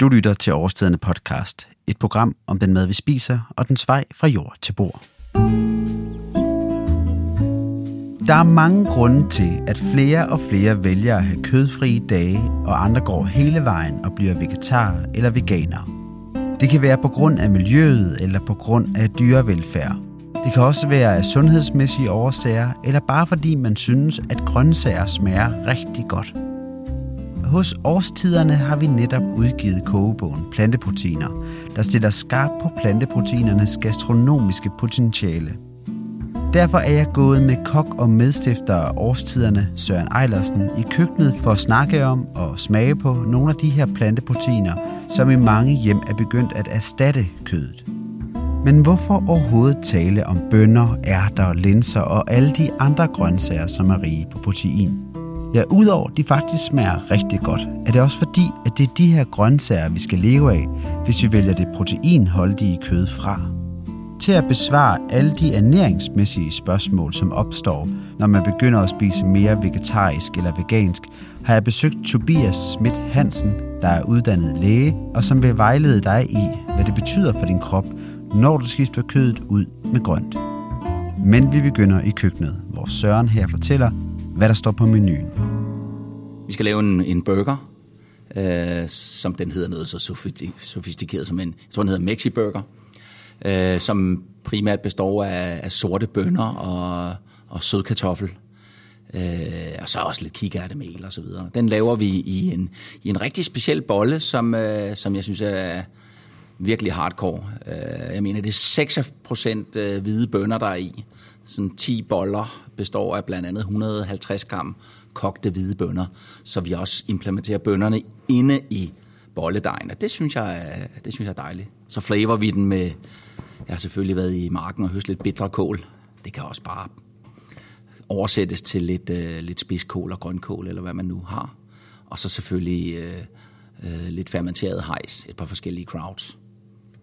Du lytter til Årstiderne podcast, et program om den mad, vi spiser og den vej fra jord til bord. Der er mange grunde til, at flere og flere vælger at have kødfrie dage, og andre går hele vejen og bliver vegetar eller veganer. Det kan være på grund af miljøet eller på grund af dyrevelfærd. Det kan også være af sundhedsmæssige årsager, eller bare fordi man synes, at grøntsager smager rigtig godt. Hos Årstiderne har vi netop udgivet kogebogen Planteproteiner, der stiller skarp på planteproteinernes gastronomiske potentiale. Derfor er jeg gået med kok og medstifter af Årstiderne, Søren Ejlersen, i køkkenet for at snakke om og smage på nogle af de her planteproteiner, som i mange hjem er begyndt at erstatte kødet. Men hvorfor overhovedet tale om bønner, ærter, linser og alle de andre grøntsager, som er rige på protein? Ja, udover de faktisk smager rigtig godt, er det også fordi, at det er de her grøntsager, vi skal leve af, hvis vi vælger det proteinholdige kød fra. Til at besvare alle de ernæringsmæssige spørgsmål, som opstår, når man begynder at spise mere vegetarisk eller vegansk, har jeg besøgt Tobias Schmidt Hansen, der er uddannet læge, og som vil vejlede dig i, hvad det betyder for din krop, når du skifter kødet ud med grønt. Men vi begynder i køkkenet, hvor Søren her fortæller, hvad der står på menuen. Vi skal lave en, en burger, øh, som den hedder noget så sofistikeret som en, jeg tror den hedder Mexi Burger, øh, som primært består af, af sorte bønner og, og sød kartoffel. Øh, og så også lidt kikærtemel og så videre. Den laver vi i en, i en rigtig speciel bolle, som, øh, som jeg synes er virkelig hardcore. Øh, jeg mener, det er 6% øh, hvide bønner, der er i. Sådan 10 boller består af blandt andet 150 gram kogte hvide bønner, så vi også implementerer bønnerne inde i bolledejen, og det synes jeg er, det synes jeg er dejligt. Så flavor vi den med, jeg har selvfølgelig været i marken og høstet lidt bitre kål. Det kan også bare oversættes til lidt, uh, lidt spidskål og grønkål, eller hvad man nu har. Og så selvfølgelig uh, uh, lidt fermenteret hejs, et par forskellige crowds.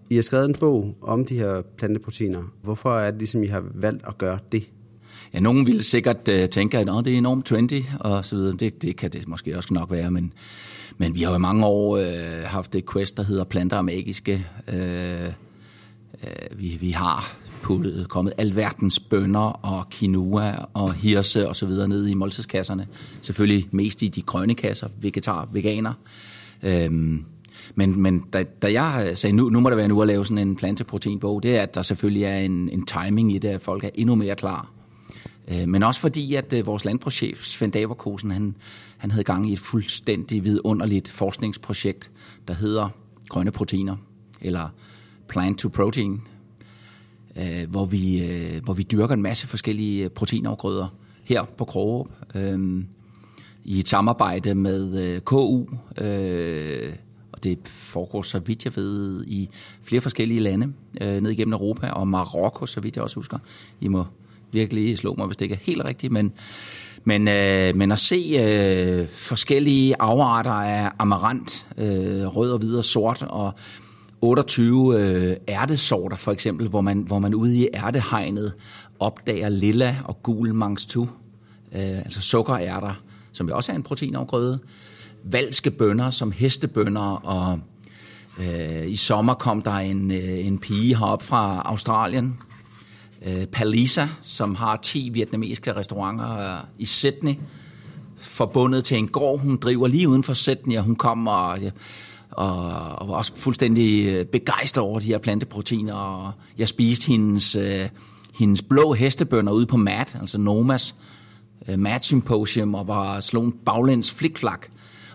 I har skrevet en bog om de her planteproteiner. Hvorfor er det ligesom, I har valgt at gøre det? Ja, nogen ville sikkert uh, tænke, at det er enormt trendy, og så videre. Det, det kan det måske også nok være, men, men vi har jo i mange år uh, haft et quest, der hedder Planter og Magiske. Uh, uh, vi, vi har puttet, kommet alverdens bønder og quinoa og hirse og så videre ned i måltidskasserne. Selvfølgelig mest i de grønne kasser, vegetar, veganer. Uh, men, men da, da jeg sagde, nu, nu må det være nu at lave sådan en planteproteinbog, det er, at der selvfølgelig er en, en timing i det, at folk er endnu mere klar. Øh, men også fordi, at øh, vores landbrugschef, Svend Daverkosen, han, han havde gang i et fuldstændig vidunderligt forskningsprojekt, der hedder Grønne Proteiner, eller Plant to Protein, øh, hvor vi, øh, hvor vi dyrker en masse forskellige øh, proteinafgrøder her på Krogerup, øh, i et samarbejde med KU, og det foregår, så vidt jeg ved, i flere forskellige lande øh, ned igennem Europa, og Marokko, så vidt jeg også husker. I må virkelig slå mig, hvis det ikke er helt rigtigt, men, men, øh, men at se øh, forskellige afarter af amarant, øh, rød og hvid og sort, og 28 øh, ærtesorter for eksempel, hvor man, hvor man ude i ærtehegnet opdager lilla og gul mangstu, øh, altså sukkerærter, som jo også er en proteinafgrøde, valske bønder som hestebønder, og øh, i sommer kom der en, øh, en pige herop fra Australien, øh, Palisa, som har 10 vietnamesiske restauranter øh, i Sydney, forbundet til en gård, hun driver lige uden for Sydney, og hun kommer og, øh, og, og var også fuldstændig øh, begejstret over de her planteproteiner, og jeg spiste hendes, øh, hendes blå hestebønder ude på MAT, altså Nomas øh, MAT Symposium, og var slået baglæns flikflak,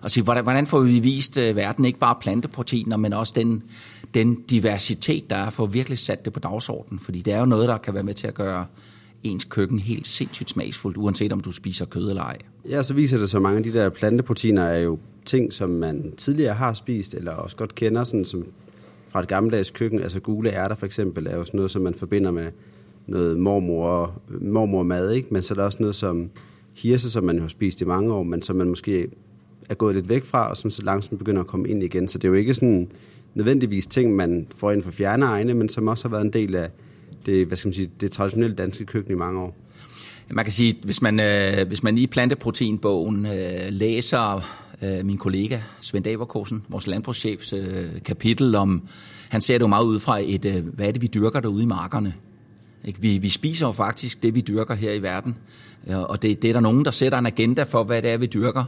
og sige, hvordan, hvordan får vi vist øh, verden ikke bare planteproteiner, men også den, den diversitet, der er, for at virkelig sat det på dagsordenen. Fordi det er jo noget, der kan være med til at gøre ens køkken helt sindssygt smagsfuldt, uanset om du spiser kød eller ej. Ja, så viser det så mange af de der planteproteiner er jo ting, som man tidligere har spist, eller også godt kender, sådan som fra et gammeldags køkken. Altså gule ærter for eksempel er jo sådan noget, som man forbinder med noget mormor, øh, mormor mad, ikke? Men så er der også noget som hirse, som man har spist i mange år, men som man måske er gået lidt væk fra, og som så langsomt begynder at komme ind igen. Så det er jo ikke sådan nødvendigvis ting, man får ind for fjerne egne, men som også har været en del af det, hvad skal man sige, det traditionelle danske køkken i mange år. Man kan sige, hvis man, øh, hvis man i planteproteinbogen øh, læser øh, min kollega Svend Daverkosen, vores landbrugschefs øh, kapitel om, han ser det jo meget ud fra et, øh, hvad er det, vi dyrker derude i markerne. Ikke? Vi, vi spiser jo faktisk det, vi dyrker her i verden. Og det, det er der nogen, der sætter en agenda for, hvad det er, vi dyrker.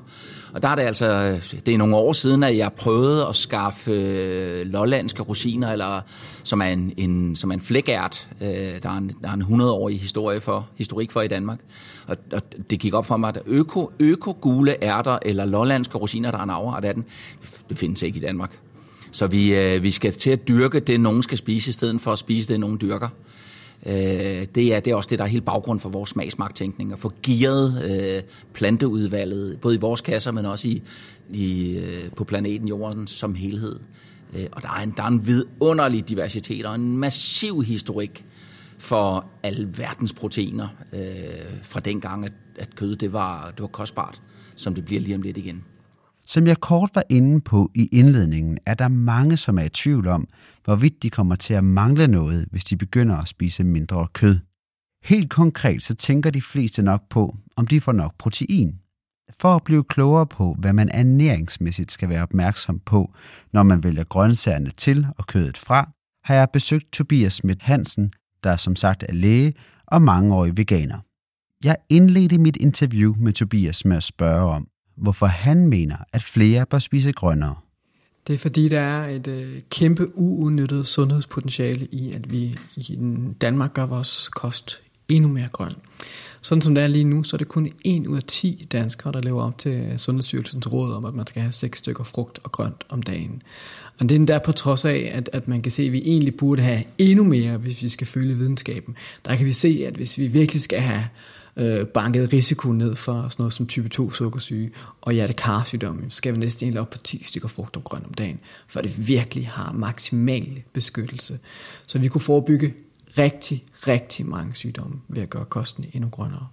Og der er det altså, øh, det er nogle år siden, at jeg prøvede at skaffe øh, lollandske rosiner, eller, som er en, en, som er en flækært. Øh, der, er en, der er en 100-årig historie for, historik for i Danmark. Og, og det gik op for mig, at øko, øko-gule ærter, eller lollandske rosiner, der er en afart af den, det findes ikke i Danmark. Så vi, øh, vi skal til at dyrke det, nogen skal spise, i stedet for at spise det, nogen dyrker. Øh, det, er, det er også det, der er helt baggrund for vores smagsmagtænkning, at få gearet øh, planteudvalget, både i vores kasser, men også i, i, øh, på planeten Jorden som helhed. Øh, og der er, en, der er en vidunderlig diversitet og en massiv historik for alverdens proteiner øh, fra dengang, at, at kød det var, det var kostbart, som det bliver lige om lidt igen. Som jeg kort var inde på i indledningen, er der mange, som er i tvivl om, hvorvidt de kommer til at mangle noget, hvis de begynder at spise mindre kød. Helt konkret så tænker de fleste nok på, om de får nok protein. For at blive klogere på, hvad man ernæringsmæssigt skal være opmærksom på, når man vælger grøntsagerne til og kødet fra, har jeg besøgt Tobias Schmidt Hansen, der som sagt er læge og mangeårig veganer. Jeg indledte mit interview med Tobias med at spørge om, hvorfor han mener, at flere bør spise grønnere. Det er fordi, der er et øh, kæmpe uudnyttet sundhedspotentiale i, at vi i Danmark gør vores kost endnu mere grøn. Sådan som det er lige nu, så er det kun 1 ud af 10 danskere, der lever op til Sundhedsstyrelsens råd om, at man skal have 6 stykker frugt og grønt om dagen. Og det er der på trods af, at, at man kan se, at vi egentlig burde have endnu mere, hvis vi skal følge videnskaben. Der kan vi se, at hvis vi virkelig skal have øh, banket risiko ned for sådan noget som type 2 sukkersyge og hjertekarsygdomme, så skal vi næsten helt op på 10 stykker frugt og grønt om dagen, for det virkelig har maksimal beskyttelse. Så vi kunne forebygge rigtig, rigtig mange sygdomme ved at gøre kosten endnu grønnere.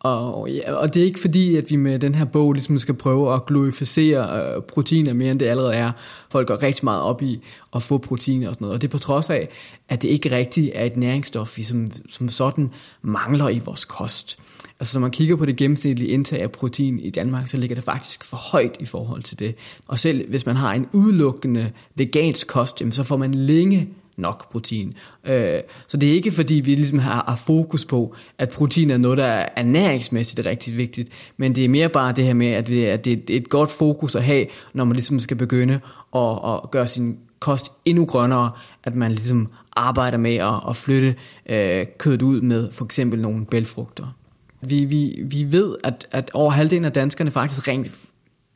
Og, ja, og det er ikke fordi, at vi med den her bog ligesom skal prøve at glorificere øh, proteiner mere end det allerede er. Folk går rigtig meget op i at få proteiner og sådan noget. Og det er på trods af, at det ikke rigtigt er et næringsstof, vi som, som sådan mangler i vores kost. Altså når man kigger på det gennemsnitlige indtag af protein i Danmark, så ligger det faktisk for højt i forhold til det. Og selv hvis man har en udelukkende vegansk kost, så får man længe nok protein. Øh, så det er ikke fordi, vi ligesom har, har fokus på, at protein er noget, der er ernæringsmæssigt rigtig vigtigt, men det er mere bare det her med, at det, at det er et godt fokus at have, når man ligesom skal begynde at, at gøre sin kost endnu grønnere, at man ligesom arbejder med at, at flytte øh, kødet ud med for eksempel nogle bælfrugter. Vi, vi, vi ved, at, at over halvdelen af danskerne faktisk rent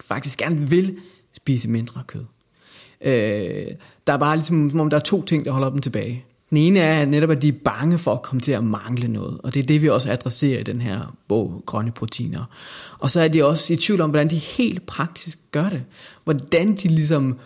faktisk gerne vil spise mindre kød. Øh, der er bare ligesom, som om der er to ting, der holder dem tilbage. Den ene er netop, at de er bange for at komme til at mangle noget, og det er det, vi også adresserer i den her bog, Grønne Proteiner. Og så er de også i tvivl om, hvordan de helt praktisk gør det. Hvordan de ligesom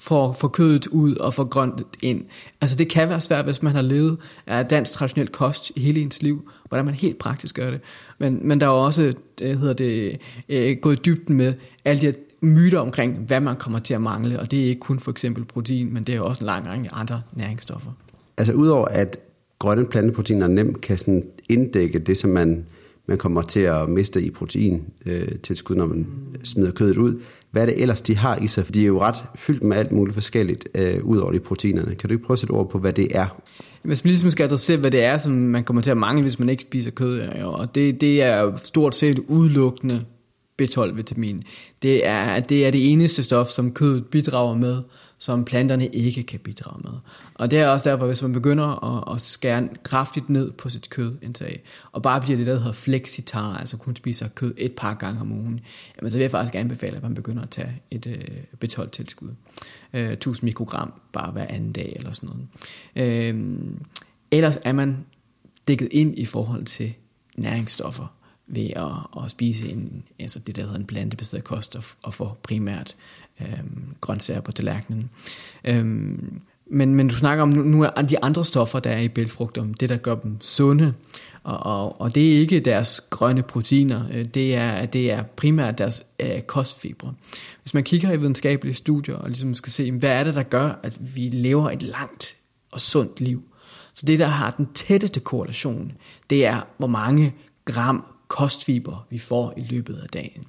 får, får kødet ud og får grønt ind. Altså det kan være svært, hvis man har levet af dansk traditionel kost i hele ens liv, hvordan man helt praktisk gør det. Men, men der er også, det hedder det, øh, gået dybden med alle de her myter omkring, hvad man kommer til at mangle, og det er ikke kun for eksempel protein, men det er også en lang række andre næringsstoffer. Altså udover at grønne planteproteiner nemt kan sådan inddække det, som man, man kommer til at miste i protein øh, tilskud, når man mm. smider kødet ud, hvad er det ellers, de har i sig? For de er jo ret fyldt med alt muligt forskelligt, øh, ud over de proteinerne. Kan du ikke prøve at sætte ord på, hvad det er? Hvis man ligesom skal adressere, hvad det er, som man kommer til at mangle, hvis man ikke spiser kød, og det, det er stort set udelukkende B12-vitamin. Det er, det er det eneste stof, som kødet bidrager med, som planterne ikke kan bidrage med. Og det er også derfor, hvis man begynder at, at skære kraftigt ned på sit kødindtag, og bare bliver det, der hedder flexitar, altså kun spiser kød et par gange om ugen, jamen så vil jeg faktisk anbefale, at man begynder at tage et øh, B12-tilskud. Øh, 1000 mikrogram bare hver anden dag eller sådan noget. Øh, ellers er man dækket ind i forhold til næringsstoffer ved at, at spise en, altså det, der hedder en plantebaseret kost, og, og få primært øhm, grøntsager på tallerkenen. Øhm, men, men du snakker om nu er de andre stoffer, der er i bælfrugter, det der gør dem sunde, og, og, og det er ikke deres grønne proteiner, øh, det er, det er primært deres øh, kostfibre. Hvis man kigger i videnskabelige studier og ligesom skal se, hvad er det, der gør, at vi lever et langt og sundt liv, så det, der har den tætteste korrelation, det er, hvor mange gram kostfiber, vi får i løbet af dagen.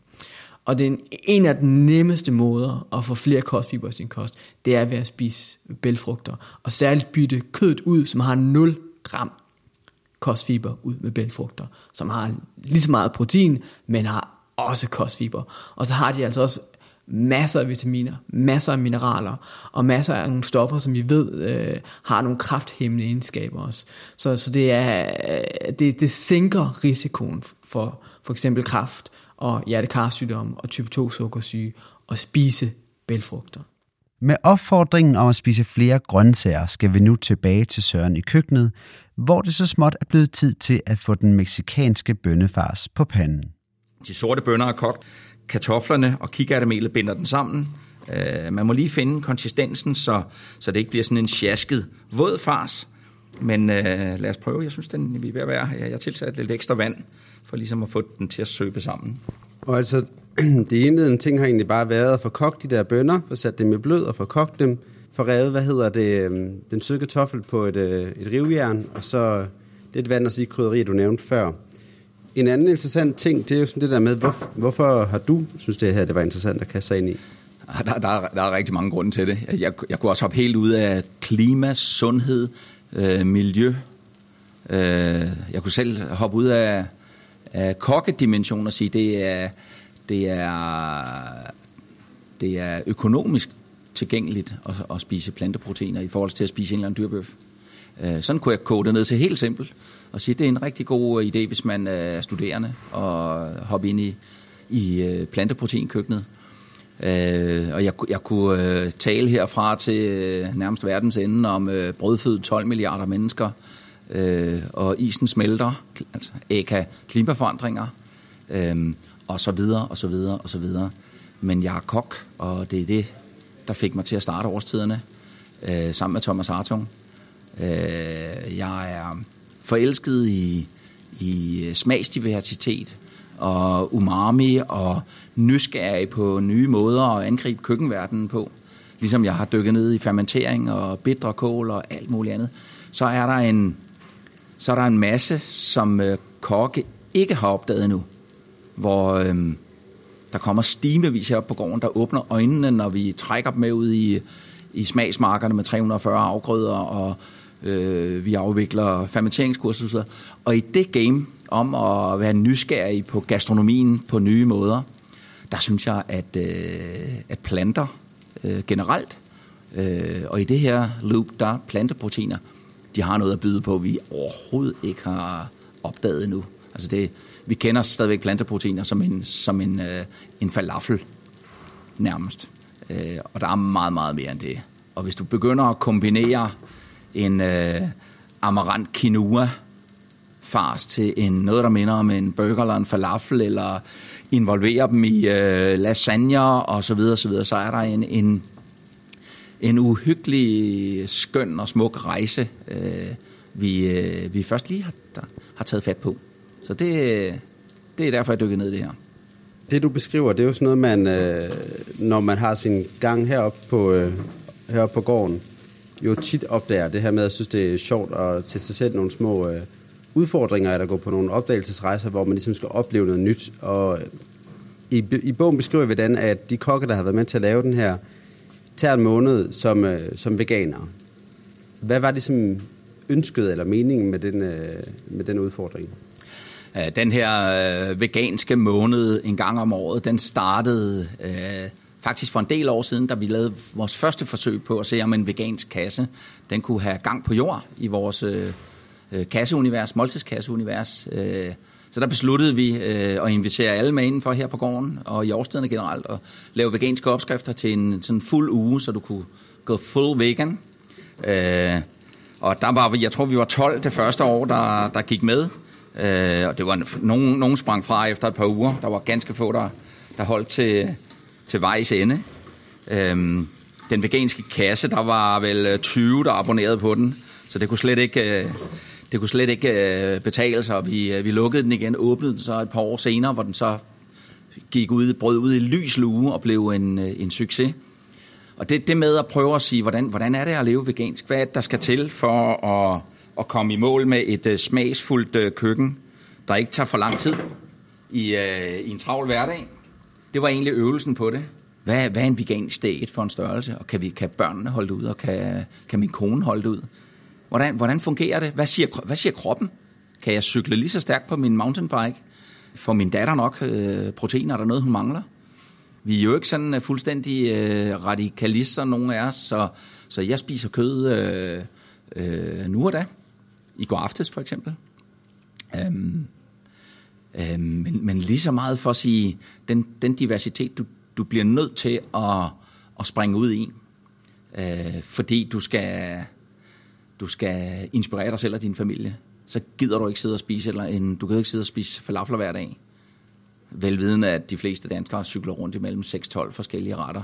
Og det er en, en af de nemmeste måder at få flere kostfiber i sin kost, det er ved at spise bælfrugter. Og særligt bytte kødet ud, som har 0 gram kostfiber ud med bælfrugter, som har lige så meget protein, men har også kostfiber. Og så har de altså også masser af vitaminer, masser af mineraler, og masser af nogle stoffer, som vi ved øh, har nogle krafthæmmende egenskaber også. Så, så det, er, øh, det, det sænker risikoen for for eksempel kræft og hjertekarsygdom og type 2 sukkersyge og spise bælfrugter. Med opfordringen om at spise flere grøntsager skal vi nu tilbage til Søren i køkkenet, hvor det så småt er blevet tid til at få den meksikanske bønnefars på panden. De sorte bønner er kogt, kartoflerne og kikærtemelet binder den sammen. Øh, man må lige finde konsistensen, så, så det ikke bliver sådan en sjasket våd fars. Men øh, lad os prøve. Jeg synes, den vi er ved at være. Jeg tilsat lidt ekstra vand, for ligesom at få den til at søbe sammen. Og altså, det indledende ting har egentlig bare været at få kogt de der bønner, få sat dem i blød og få kogt dem, få revet, hvad hedder det, øh, den søde kartoffel på et, øh, et rivjern, og så lidt vand og sige krydderi, du nævnte før. En anden interessant ting, det er jo sådan det der med, hvor, hvorfor har du synes det her, det var interessant at kaste sig ind i? Ah, der, der, er, der er rigtig mange grunde til det. Jeg, jeg kunne også hoppe helt ud af klima, sundhed, øh, miljø. Øh, jeg kunne selv hoppe ud af, af kokkedimensionen og sige, det er, det er, det er økonomisk tilgængeligt at, at spise planteproteiner i forhold til at spise en eller anden dyrbøf. Øh, sådan kunne jeg kode det ned til helt simpelt og sige, at det er en rigtig god øh, idé, hvis man øh, er studerende og hoppe ind i, i øh, planteproteinkøkkenet. Øh, og jeg, jeg kunne tale herfra til nærmest verdens ende om brødfødt 12 milliarder mennesker, og isen smelter, altså æka klimaforandringer, og så videre, og så videre, og så videre. Men jeg er kok, og det er det, der fik mig til at starte årstiderne, øh, sammen med Thomas Hartung. Øh, jeg er forelsket i, i øh, smagsdiversitet og umami og nysgerrig på nye måder at angribe køkkenverdenen på. Ligesom jeg har dykket ned i fermentering og bitre kål og alt muligt andet. Så er der en, så er der en masse, som øh, kokke ikke har opdaget endnu. Hvor øh, der kommer stimevis herop på gården, der åbner øjnene, når vi trækker dem med ud i, i smagsmarkerne med 340 afgrøder, og øh, vi afvikler fermenteringskurser. Og i det game om at være nysgerrig på gastronomien på nye måder, der synes jeg, at, øh, at planter øh, generelt, øh, og i det her loop, der planteproteiner, de har noget at byde på, vi overhovedet ikke har opdaget endnu. Altså det, vi kender stadigvæk planteproteiner som en, som en, øh, en falafel nærmest. Øh, og der er meget, meget mere end det. Og hvis du begynder at kombinere en øh, amarant quinoa fars til en, noget, der minder om en burger eller en falafel, eller involvere dem i øh, lasagne og så videre, så videre, så er der en, en, en uhyggelig skøn og smuk rejse, øh, vi, øh, vi først lige har, der, har taget fat på. Så det, det er derfor, jeg dykker ned i det her. Det, du beskriver, det er jo sådan noget, man, øh, når man har sin gang heroppe på, øh, heroppe på gården, jo tit opdager det her med, at jeg synes, det er sjovt at sætte sig selv nogle små øh, udfordringer, eller gå på nogle opdagelsesrejser, hvor man ligesom skal opleve noget nyt. Og øh, i, i bogen beskriver vi, hvordan at de kokke, der har været med til at lave den her, tager en måned som, øh, som veganer. Hvad var det som ønsket eller meningen med den, øh, med den udfordring? Den her øh, veganske måned en gang om året, den startede øh, faktisk for en del år siden, da vi lavede vores første forsøg på at se, om en vegansk kasse, den kunne have gang på jord i vores øh, øh kasseunivers, måltidskasseunivers. Øh, så der besluttede vi øh, at invitere alle med indenfor her på gården, og i årstiderne generelt, og lave veganske opskrifter til en sådan fuld uge, så du kunne gå full vegan. Øh, og der var vi, jeg tror vi var 12 det første år, der, der gik med. Øh, og det var nogen, nogen sprang fra efter et par uger. Der var ganske få, der, der holdt til, til vejs ende. Øhm, den veganske kasse, der var vel øh, 20, der abonnerede på den. Så det kunne slet ikke, øh, det kunne slet ikke øh, betale sig. Vi, øh, vi lukkede den igen, åbnede den så et par år senere, hvor den så gik ud, brød ud i lys lue og blev en, øh, en succes. Og det, det med at prøve at sige, hvordan, hvordan er det at leve vegansk? Hvad er det, der skal til for at at komme i mål med et øh, smagsfuldt øh, køkken, der ikke tager for lang tid i, øh, i en travl hverdag det var egentlig øvelsen på det. Hvad, hvad er en vegansk diæt for en størrelse? Og kan, vi, kan børnene holde det ud, og kan, kan min kone holde det ud? Hvordan, hvordan fungerer det? Hvad siger, hvad siger kroppen? Kan jeg cykle lige så stærkt på min mountainbike? Får min datter nok øh, proteiner? Er der noget, hun mangler? Vi er jo ikke sådan øh, fuldstændig øh, radikalister, nogen af os, så, så jeg spiser kød øh, øh, nu og da. I går aftes for eksempel. Øhm, Øh, men, men lige så meget for at sige, den, den diversitet, du, du bliver nødt til at, at springe ud i, øh, fordi du skal, du skal inspirere dig selv og din familie, så gider du ikke sidde og spise, eller en, du kan ikke sidde og spise falafler hver dag. Velvidende, at de fleste danskere cykler rundt imellem 6-12 forskellige retter.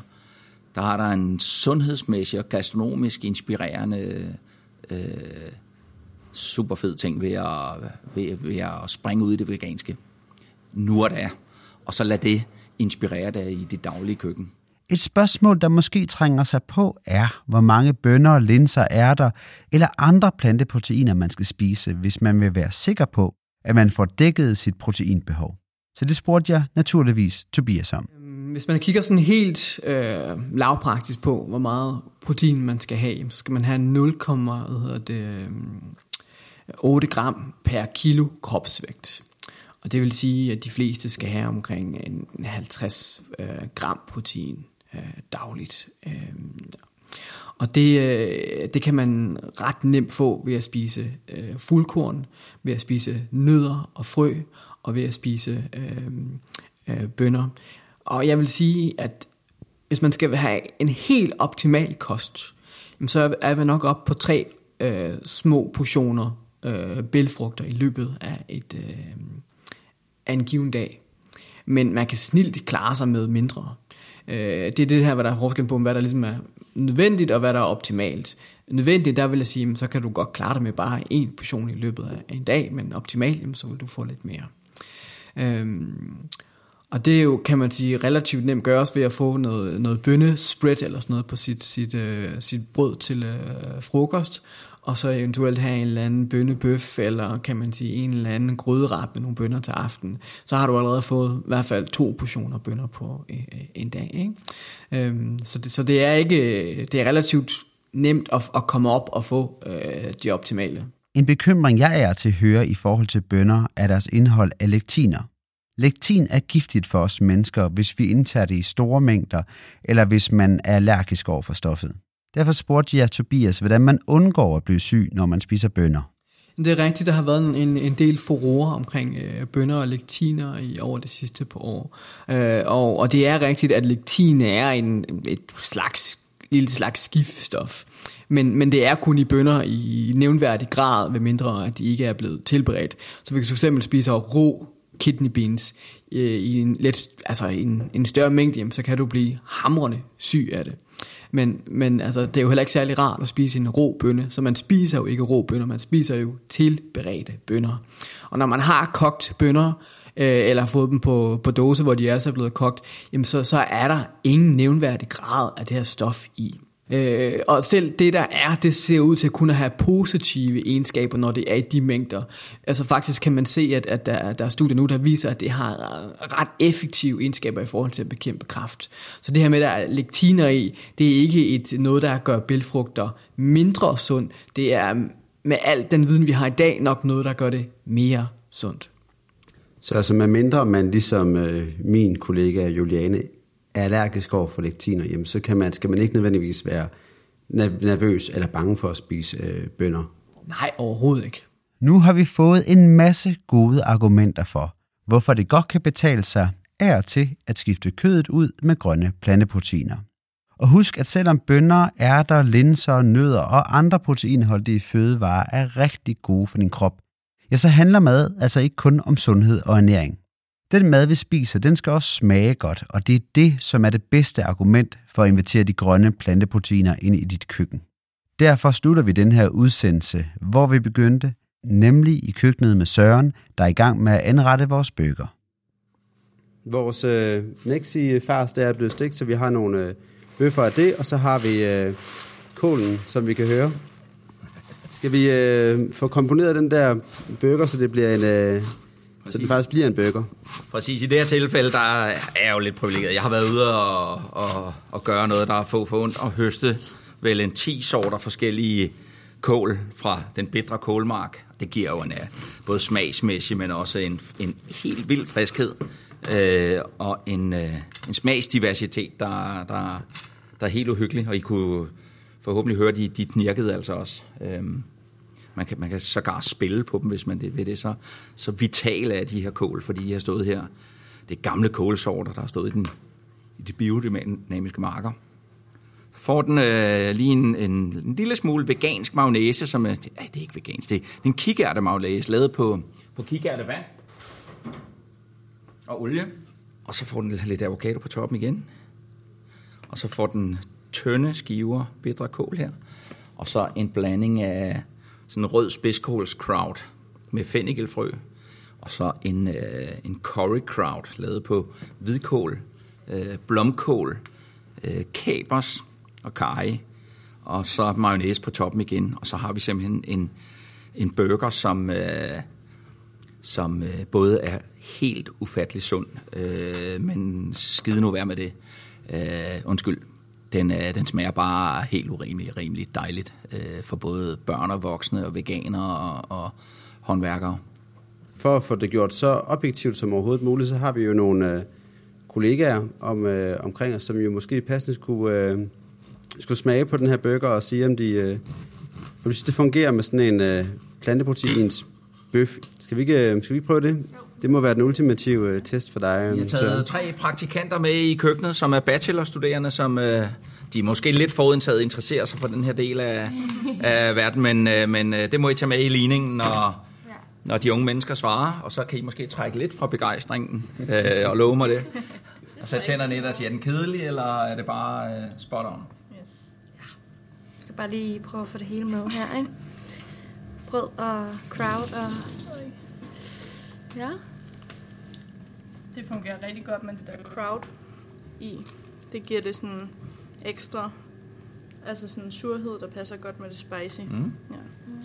Der har der en sundhedsmæssig og gastronomisk inspirerende øh, super fed ting ved at, ved, ved at springe ud i det veganske. Nu og da. Og så lad det inspirere dig i dit daglige køkken. Et spørgsmål, der måske trænger sig på, er, hvor mange bønner, linser, ærter eller andre planteproteiner, man skal spise, hvis man vil være sikker på, at man får dækket sit proteinbehov. Så det spurgte jeg naturligvis Tobias om. Hvis man kigger sådan helt øh, lavpraktisk på, hvor meget protein man skal have, så skal man have 0, hvad hedder det, 8 gram per kilo kropsvægt. Og det vil sige, at de fleste skal have omkring en 50 øh, gram protein øh, dagligt. Øh, og det, øh, det kan man ret nemt få ved at spise øh, fuldkorn, ved at spise nødder og frø, og ved at spise øh, øh, bønner. Og jeg vil sige, at hvis man skal have en helt optimal kost, så er man nok op på tre øh, små portioner øh, bælfrugter i løbet af, et, øh, af en given dag. Men man kan snilt klare sig med mindre. Øh, det er det her, hvad der er forskel på, hvad der ligesom er nødvendigt, og hvad der er optimalt. Nødvendigt, der vil jeg sige, så kan du godt klare dig med bare en portion i løbet af en dag, men optimalt, så vil du få lidt mere. Øhm, og det er jo, kan man sige, relativt nemt gøres ved at få noget, noget bønnespread eller sådan noget på sit, sit, øh, sit brød til øh, frokost, og så eventuelt have en eller anden bønnebøf, eller kan man sige en eller anden gryderet med nogle bønner til aften, så har du allerede fået i hvert fald to portioner bønner på øh, en dag. Ikke? Øhm, så, det, så det er ikke, det er relativt nemt at, at komme op og få øh, de optimale. En bekymring, jeg er til at høre i forhold til bønner, er deres indhold af lektiner. Lektin er giftigt for os mennesker, hvis vi indtager det i store mængder, eller hvis man er allergisk over for stoffet. Derfor spurgte jeg Tobias, hvordan man undgår at blive syg, når man spiser bønner. Det er rigtigt, der har været en, en del furore omkring øh, bønner og lektiner i over det sidste par år. Øh, og, og det er rigtigt, at lektin er en, et slags lille slags giftstof. Men, men det er kun i bønner i nævnværdig grad, ved mindre at de ikke er blevet tilberedt. Så hvis du fx spiser rå kidney beans øh, i en, let, altså en, en større mængde, jamen, så kan du blive hamrende syg af det. Men, men altså, det er jo heller ikke særlig rart at spise en rå bønne, så man spiser jo ikke rå bønner, man spiser jo tilberedte bønner. Og når man har kogt bønner, øh, eller fået dem på, på dose, hvor de er så blevet kogt, jamen så, så er der ingen nævnværdig grad af det her stof i. Øh, og selv det der er, det ser ud til at kunne have positive egenskaber, når det er i de mængder. Altså faktisk kan man se, at, at der, der er studier nu, der viser, at det har øh, ret effektive egenskaber i forhold til at bekæmpe kræft. Så det her med, at der er lektiner i, det er ikke et, noget, der gør bælfrugter mindre sund. Det er mm, med al den viden, vi har i dag, nok noget, der gør det mere sundt. Så altså med mindre man ligesom øh, min kollega Juliane er allergisk over for lektiner, jamen så kan man, skal man ikke nødvendigvis være nervøs eller bange for at spise øh, bønner. Nej, overhovedet ikke. Nu har vi fået en masse gode argumenter for, hvorfor det godt kan betale sig af til at skifte kødet ud med grønne planteproteiner. Og husk, at selvom bønner, ærter, linser, nødder og andre proteinholdige fødevarer er rigtig gode for din krop, ja, så handler mad altså ikke kun om sundhed og ernæring. Den mad, vi spiser, den skal også smage godt, og det er det, som er det bedste argument for at invitere de grønne planteproteiner ind i dit køkken. Derfor slutter vi den her udsendelse, hvor vi begyndte, nemlig i køkkenet med Søren, der er i gang med at anrette vores bøger. Vores øh, Nexi fars der er blevet stegt, så vi har nogle øh, bøffer af det, og så har vi øh, kålen, som vi kan høre. Skal vi øh, få komponeret den der burger, så det bliver en, øh, så det faktisk bliver en burger. Præcis, i det her tilfælde, der er jeg jo lidt privilegeret. Jeg har været ude og, og, og gøre noget, der er få fundet, og høste vel en 10 sorter forskellige kål fra den bedre kålmark. Det giver jo en uh, både smagsmæssig, men også en, en helt vild friskhed øh, og en, uh, en smagsdiversitet, der, der, der er helt uhyggelig. Og I kunne forhåbentlig høre, de, de knirkede altså også. Øhm, man kan, man kan sågar spille på dem, hvis man det, ved det. Så, så vitale er de her kål, fordi de har stået her. Det er gamle kålsorter, der har stået i, den, i de biodynamiske marker. Får den øh, lige en, en, en lille smule vegansk mayonnaise, som er, det, det er ikke vegansk, det er en kikærte mayonnaise, lavet på, på kikærte vand og olie. Og så får den lidt avocado på toppen igen. Og så får den tynde skiver bitre kål her. Og så en blanding af sådan en rød spidskålskraut med fennikelfrø. Og så en, øh, en curry crowd lavet på hvidkål, øh, blomkål, øh, kapers og kaj. Og så mayonnaise på toppen igen. Og så har vi simpelthen en, en burger, som, øh, som øh, både er helt ufattelig sund, øh, men skide nu være med det. Øh, undskyld, den, øh, den smager bare helt urimelig, rimelig dejligt øh, for både børn og voksne og veganere og, og håndværkere. For at få det gjort så objektivt som overhovedet muligt, så har vi jo nogle øh, kollegaer om, øh, omkring os, som jo måske passende skulle, øh, skulle smage på den her burger og sige, om de, øh, om de synes, det fungerer med sådan en øh, planteproteins bøf. Skal vi, ikke, øh, skal vi ikke prøve det? Det må være den ultimative øh, test for dig. Vi har taget tre praktikanter med i køkkenet, som er bachelorstuderende, som øh, de er måske lidt forudindtaget interesserer sig for den her del af, af verden, men, øh, men øh, det må I tage med i ligningen, når, ja. når de unge mennesker svarer, og så kan I måske trække lidt fra begejstringen øh, og love mig det. Og så tænder lidt og siger, er den kedelig, eller er det bare øh, spot on? Yes. Ja. Jeg skal bare lige prøve at få det hele med her, ikke? Brød og crowd og... Ja. Det fungerer rigtig godt med det der crowd i. Det giver det sådan ekstra, altså sådan en surhed, der passer godt med det spicy. Mm. Ja. Mm.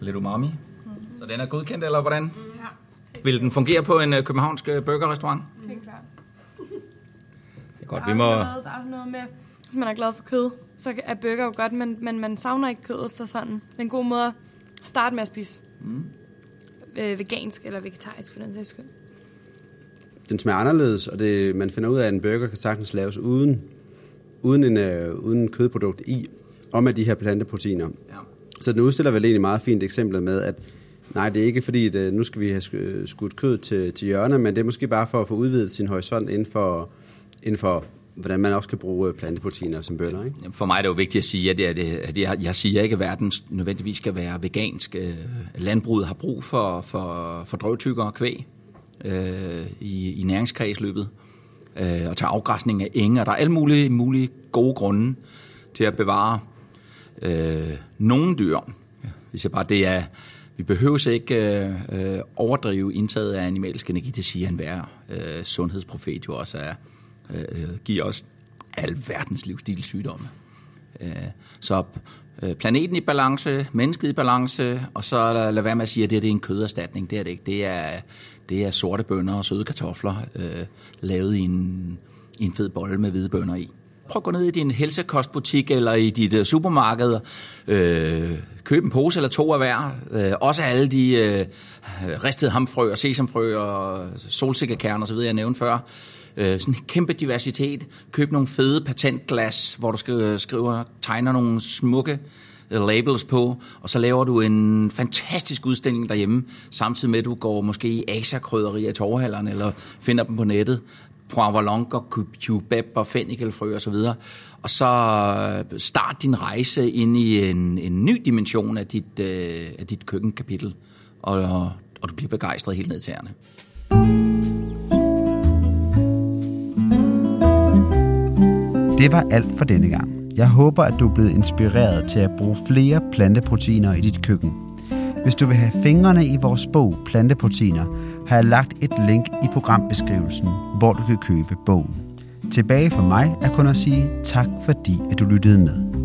Lidt umami. Mm. Så den er godkendt, eller hvordan? Mm. Ja. Vil den fungere på en uh, københavnsk uh, burgerrestaurant? Mm. Helt klart. Det er godt, der er vi må... Noget, der er også noget med, hvis man er glad for kød, så er burger jo godt, men, men man savner ikke kødet, så sådan. Det er en god måde at starte med at spise mm. øh, vegansk eller vegetarisk, for den sags skyld den smager anderledes, og det, man finder ud af, at en burger kan sagtens laves uden, uden, en, uh, uden kødprodukt i, og med de her planteproteiner. Ja. Så den udstiller vel egentlig meget fint eksemplet med, at nej, det er ikke fordi, at nu skal vi have skudt kød til, til hjørne, men det er måske bare for at få udvidet sin horisont inden for, inden for hvordan man også kan bruge planteproteiner som bønder. Ikke? For mig er det jo vigtigt at sige, at, det, at jeg, jeg siger ikke, at verden nødvendigvis skal være vegansk. Landbruget har brug for, for, for drøvtykker og kvæg øh, i, i næringskredsløbet øh, og tage afgræsning af enge. Og der er alle mulige, mulige gode grunde til at bevare øh, nogle dyr. Hvis jeg bare det er, vi behøver ikke øh, overdrive indtaget af animalsk energi, det siger enhver øh, sundhedsprofet jo også er, øh, giver os alverdens livsstilssygdomme. Øh, så øh, Øh, planeten i balance, mennesket i balance, og så lad være med at sige, at det, det er en køderstatning. Det er det ikke. Det er, det er sorte bønner og søde kartofler, øh, lavet i en, i en fed bolle med hvide bønner i. Prøv at gå ned i din helsekostbutik eller i dit uh, supermarked, øh, køb en pose eller to af hver. Øh, også alle de øh, ristede hamfrø og sesamfrø og solsikkekerner osv., jeg nævnte før. Øh, sådan en kæmpe diversitet. Køb nogle fede patentglas, hvor du skal skrive tegner nogle smukke øh, labels på, og så laver du en fantastisk udstilling derhjemme, samtidig med at du går måske i Asia-krydderier i torvehallerne, eller finder dem på nettet, poivre og cubeb og fennikelfrø og så videre. Og så øh, start din rejse ind i en, en ny dimension af dit, øh, af dit køkkenkapitel, og, og du bliver begejstret helt ned til ærne. Det var alt for denne gang. Jeg håber, at du er blevet inspireret til at bruge flere planteproteiner i dit køkken. Hvis du vil have fingrene i vores bog Planteproteiner, har jeg lagt et link i programbeskrivelsen, hvor du kan købe bogen. Tilbage for mig er kun at sige tak, fordi at du lyttede med.